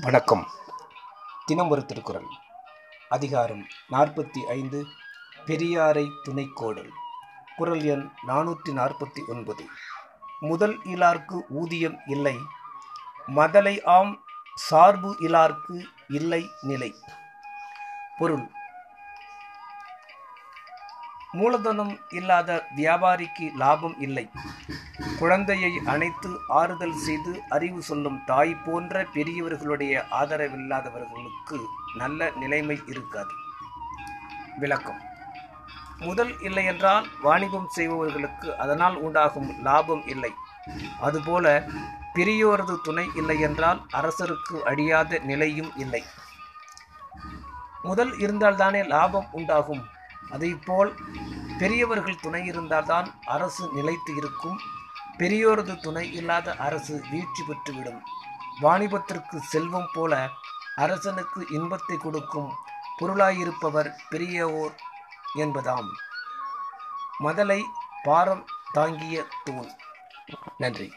வணக்கம். தினம் ஒரு திருக்குறள். அதிகாரம் நாற்பத்தி ஐந்து பெரியாரை துணைக்கோடல். குறள் எண் நானூற்றி நாற்பத்தி ஒன்பது. முதல் இலார்க்கு ஊதியம் இல்லை மதலை ஆம் சார்பு இலார்க்கு இல்லை நிலை. பொருள். மூலதனம் இல்லாத வியாபாரிக்கு லாபம் இல்லை குழந்தையை அணைத்து ஆறுதல் செய்து அறிவு சொல்லும் தாய் போன்ற பெரியவர்களுடைய ஆதரவில்லாதவர்களுக்கு நல்ல நிலைமை இருக்காது. விளக்கம். முதல் இல்லையென்றால் வாணிபம் செய்பவர்களுக்கு அதனால் உண்டாகும் லாபம் இல்லை. அதுபோல பெரியோரது துணை இல்லை என்றால் அரசருக்கு அழியாத நிலையும் இல்லை. முதல் இருந்தால்தானே லாபம் உண்டாகும். அதைப்போல் பெரியவர்கள் துணை இருந்தால்தான் அரசு நிலைத்து இருக்கும். பெரியோரது துணை இல்லாத அரசு வீழ்ச்சி பெற்றுவிடும். வாணிபத்திற்கு செல்வம் போல அரசனுக்கு இன்பத்தை கொடுக்கும் பொருளாயிருப்பவர் பெரியவோர் என்பதாம். மதலை பாரம் தாங்கிய தூண். நன்றி.